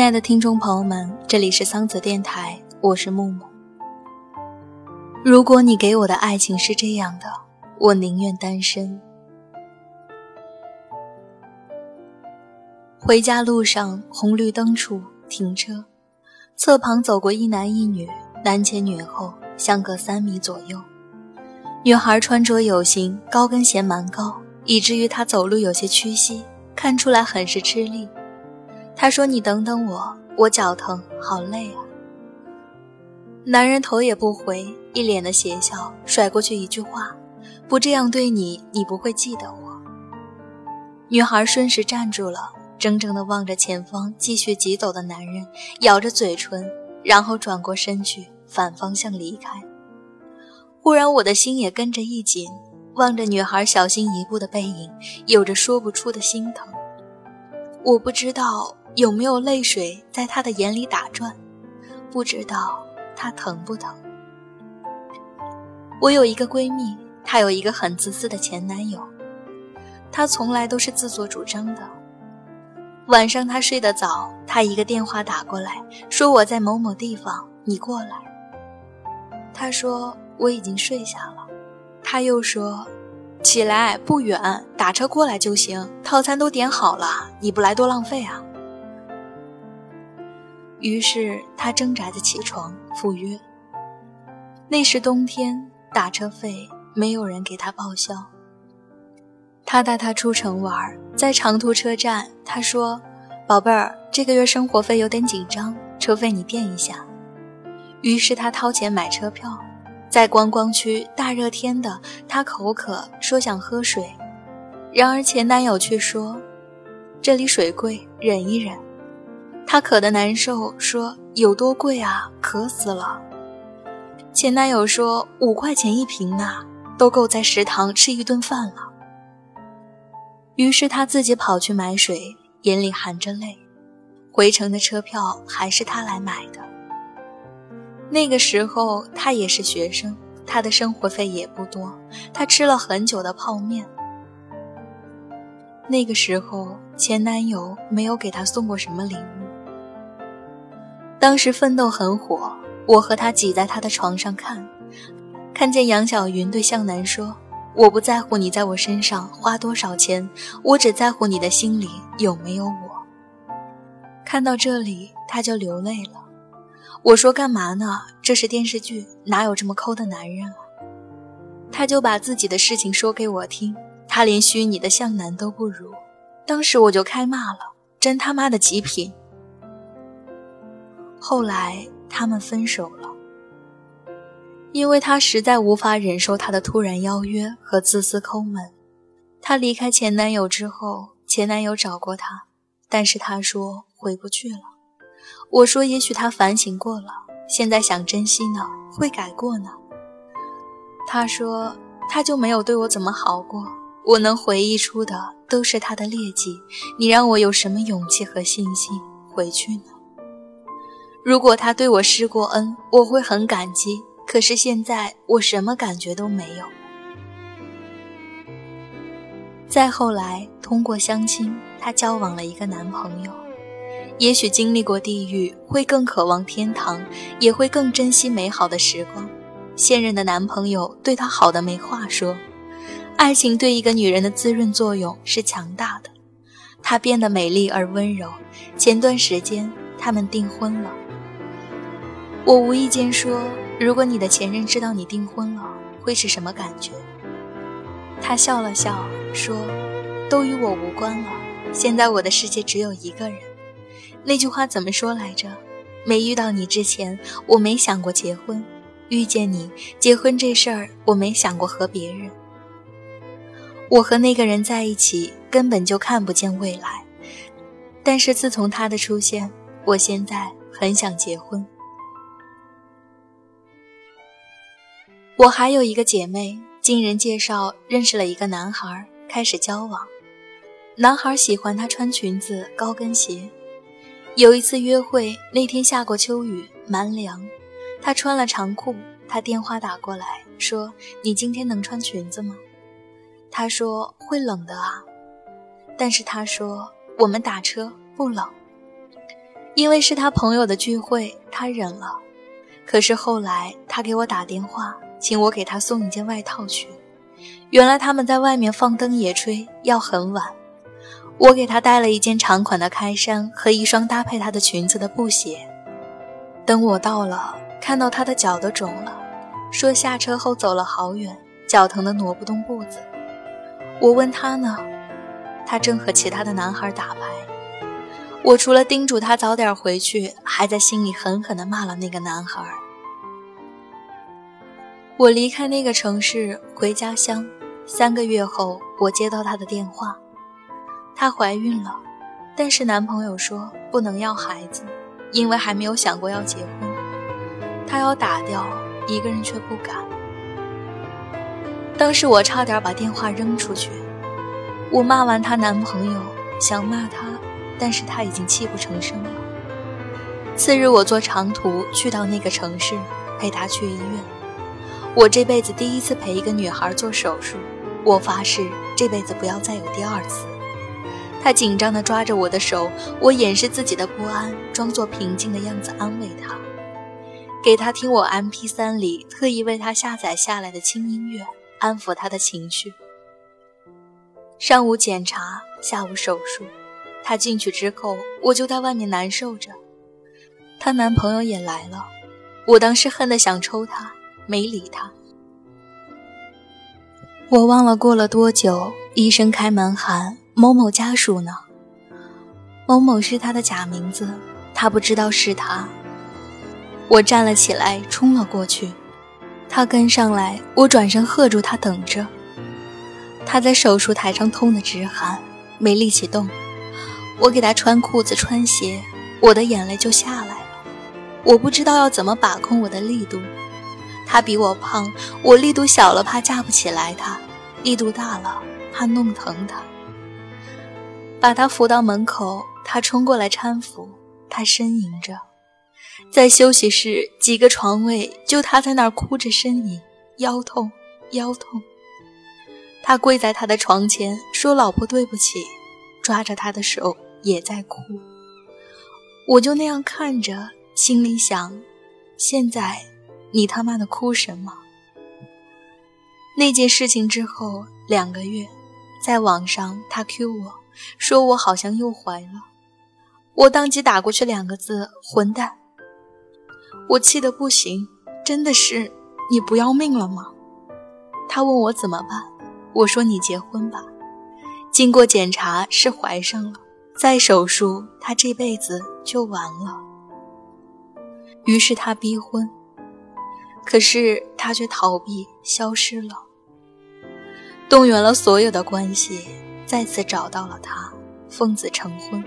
亲爱的听众朋友们，这里是桑泽电台，我是木木。如果你给我的爱情是这样的，我宁愿单身。回家路上，红绿灯处停车，侧旁走过一男一女，男前女后，相隔三米左右。女孩穿着有型，高跟鞋蛮高，以至于她走路有些屈膝，看出来很是吃力。他说：“你等等我，我脚疼，好累啊。”男人头也不回，一脸的邪笑，甩过去一句话：“不这样对你，你不会记得我。”女孩瞬时站住了。怔怔地望着前方继续疾走的男人，咬着嘴唇，然后转过身去，反方向离开。忽然，我的心也跟着一紧，望着女孩小心一步的背影，有着说不出的心疼。我不知道有没有泪水在他的眼里打转，不知道他疼不疼。我有一个闺蜜，她有一个很自私的前男友，她从来都是自作主张的。晚上他睡得早，他一个电话打过来，说我在某某地方，你过来。他说我已经睡下了，他又说，起来不远，打车过来就行，套餐都点好了，你不来多浪费啊。于是他挣扎着起床赴约。那是冬天，打车费没有人给他报销。他带她出城玩，在长途车站，他说：“宝贝儿，这个月生活费有点紧张，车费你垫一下。”于是他掏钱买车票，在观光区大热天的，他口渴，说想喝水，然而前男友却说：“这里水贵，忍一忍。”他渴得难受，说：“有多贵啊？渴死了。”前男友说：“五块钱一瓶呢，都够在食堂吃一顿饭了。”于是他自己跑去买水，眼里含着泪。回程的车票还是他来买的。那个时候他也是学生，他的生活费也不多，他吃了很久的泡面。那个时候前男友没有给他送过什么礼物。当时奋斗很火，我和他挤在他的床上看，看见杨晓云对向南说。我不在乎你在我身上花多少钱，我只在乎你的心里有没有我。看到这里，他就流泪了。我说干嘛呢？这是电视剧，哪有这么抠的男人啊？他就把自己的事情说给我听，他连虚拟的向南都不如。当时我就开骂了，真他妈的极品。后来他们分手了。因为他实在无法忍受他的突然邀约和自私抠门。他离开前男友之后，前男友找过他，但是他说回不去了。我说也许他反省过了，现在想珍惜呢，会改过呢。他说他就没有对我怎么好过，我能回忆出的都是他的劣迹。你让我有什么勇气和信心回去呢？如果他对我施过恩，我会很感激。可是现在我什么感觉都没有。再后来，通过相亲，她交往了一个男朋友。也许经历过地狱，会更渴望天堂，也会更珍惜美好的时光。现任的男朋友对她好的没话说。爱情对一个女人的滋润作用是强大的，她变得美丽而温柔。前段时间，他们订婚了。我无意间说。如果你的前任知道你订婚了，会是什么感觉？他笑了笑说：“都与我无关了。现在我的世界只有一个人。那句话怎么说来着？没遇到你之前，我没想过结婚；遇见你，结婚这事儿，我没想过和别人。我和那个人在一起，根本就看不见未来。但是自从他的出现，我现在很想结婚。”我还有一个姐妹，经人介绍认识了一个男孩，开始交往。男孩喜欢她穿裙子、高跟鞋。有一次约会，那天下过秋雨，蛮凉。她穿了长裤，他电话打过来，说：“你今天能穿裙子吗？”他说：“会冷的啊。”但是他说：“我们打车不冷。”因为是他朋友的聚会，他忍了。可是后来他给我打电话，请我给他送一件外套去。原来他们在外面放灯野炊，要很晚。我给他带了一件长款的开衫和一双搭配他的裙子的布鞋。等我到了，看到他的脚都肿了，说下车后走了好远，脚疼得挪不动步子。我问他呢，他正和其他的男孩打牌。我除了叮嘱他早点回去，还在心里狠狠地骂了那个男孩。我离开那个城市回家乡，三个月后，我接到她的电话，她怀孕了，但是男朋友说不能要孩子，因为还没有想过要结婚，她要打掉，一个人却不敢。当时我差点把电话扔出去，我骂完她男朋友，想骂他。但是他已经泣不成声了。次日，我坐长途去到那个城市，陪她去医院。我这辈子第一次陪一个女孩做手术，我发誓这辈子不要再有第二次。他紧张地抓着我的手，我掩饰自己的不安，装作平静的样子安慰他，给他听我 MP3 里特意为他下载下来的轻音乐，安抚他的情绪。上午检查，下午手术。她进去之后，我就在外面难受着。她男朋友也来了，我当时恨得想抽他，没理他。我忘了过了多久，医生开门喊某某家属呢。某某是他的假名字，他不知道是他。我站了起来，冲了过去，他跟上来，我转身喝住他等着。他在手术台上痛得直喊，没力气动。我给他穿裤子穿鞋，我的眼泪就下来了。我不知道要怎么把控我的力度。他比我胖，我力度小了怕架不起来他；力度大了怕弄疼他。把他扶到门口，他冲过来搀扶，他呻吟着。在休息室几个床位，就他在那儿哭着呻吟，腰痛，腰痛。他跪在他的床前说：“老婆，对不起。”抓着他的手。也在哭，我就那样看着，心里想：现在你他妈的哭什么？那件事情之后两个月，在网上他 Q 我说我好像又怀了，我当即打过去两个字：混蛋！我气得不行，真的是你不要命了吗？他问我怎么办，我说你结婚吧。经过检查是怀上了。再手术，他这辈子就完了。于是他逼婚，可是他却逃避，消失了。动员了所有的关系，再次找到了他，奉子成婚，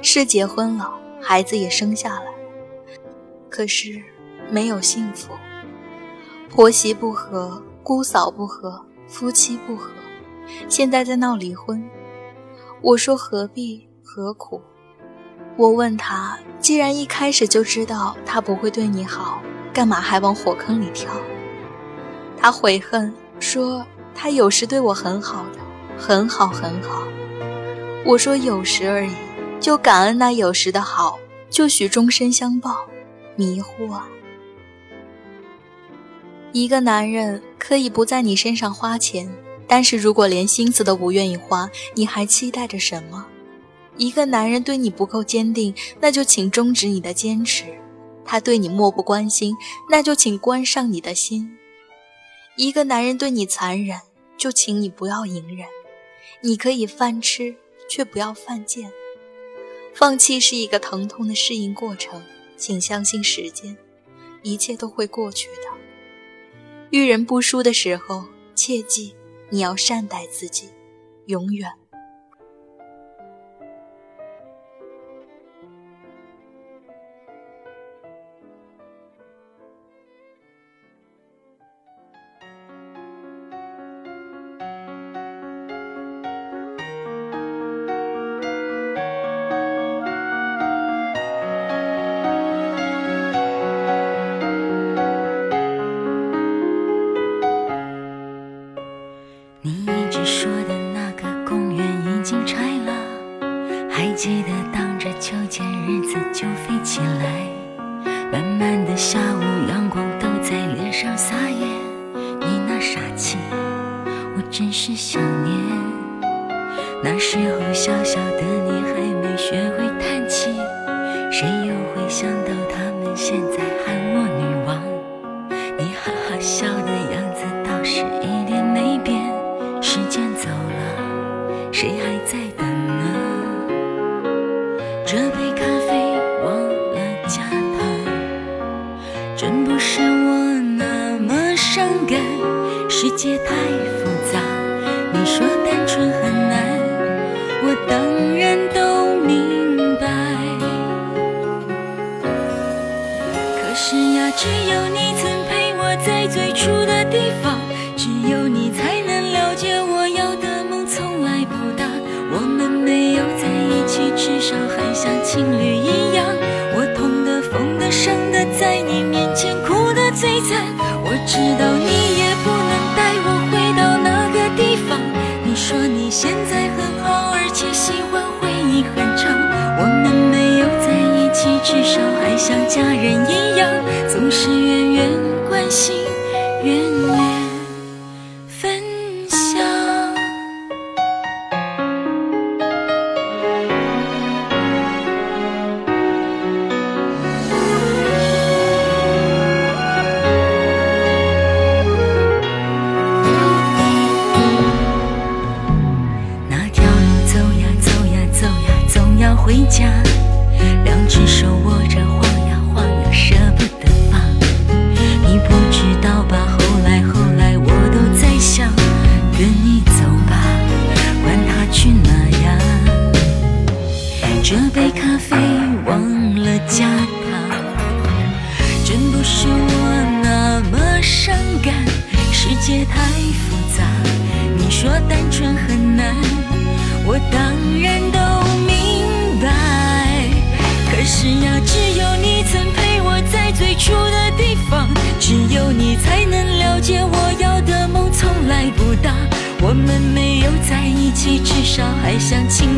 是结婚了，孩子也生下来，可是没有幸福。婆媳不和，姑嫂不和，夫妻不和，现在在闹离婚。我说何必何苦？我问他，既然一开始就知道他不会对你好，干嘛还往火坑里跳？他悔恨说，他有时对我很好的，很好很好。我说有时而已，就感恩那有时的好，就许终身相报。迷糊啊！一个男人可以不在你身上花钱。但是如果连心思都不愿意花，你还期待着什么？一个男人对你不够坚定，那就请终止你的坚持；他对你漠不关心，那就请关上你的心。一个男人对你残忍，就请你不要隐忍。你可以犯痴，却不要犯贱。放弃是一个疼痛的适应过程，请相信时间，一切都会过去的。遇人不淑的时候，切记。你要善待自己，永远。那时候小小的你还没学会叹气，谁又会想到他们现在喊我女王？你哈哈笑的样子倒是一点没变。时间走了，谁还在等呢？这杯咖啡忘了加糖，真不是我那么伤感。世界太复杂，你说单纯很难，我当然都明白。可是呀，只有你曾陪我在最初的地方，只有你才能了解我要的梦从来不大。我们没有在一起，至少还像情侣一样。我痛的、疯的、伤的，在你面前哭得最惨。我知道像家人一样，咖啡忘了加糖，真不是我那么伤感。世界太复杂，你说单纯很难，我当然都明白。可是呀，只有你曾陪我在最初的地方，只有你才能了解我要的梦从来不大。我们没有在一起，至少还像情。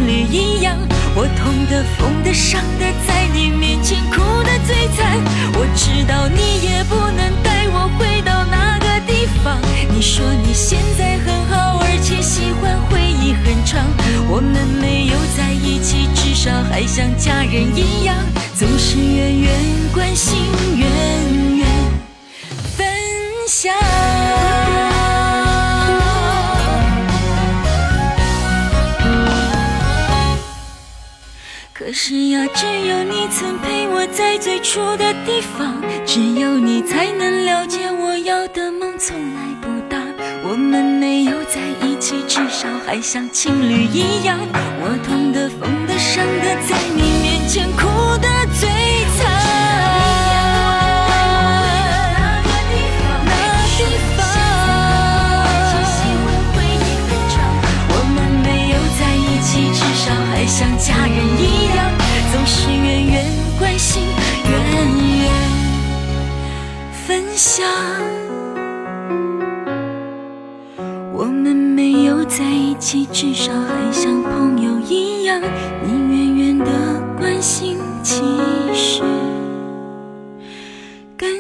我痛的、疯的、伤的，在你面前哭得最惨。我知道你也不能带我回到那个地方。你说你现在很好，而且喜欢回忆很长。我们没有在一起，至少还像家人一样，总是远远关心，远远分享。是呀，只有你曾陪我在最初的地方，只有你才能了解我要的梦从来不大。我们没有在一起，至少还像情侣一样。我痛的、疯的、伤的，在你面前哭的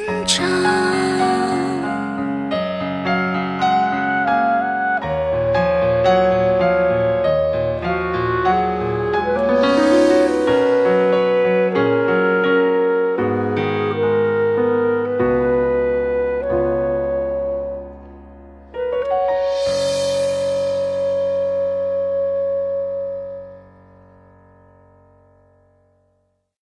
成长。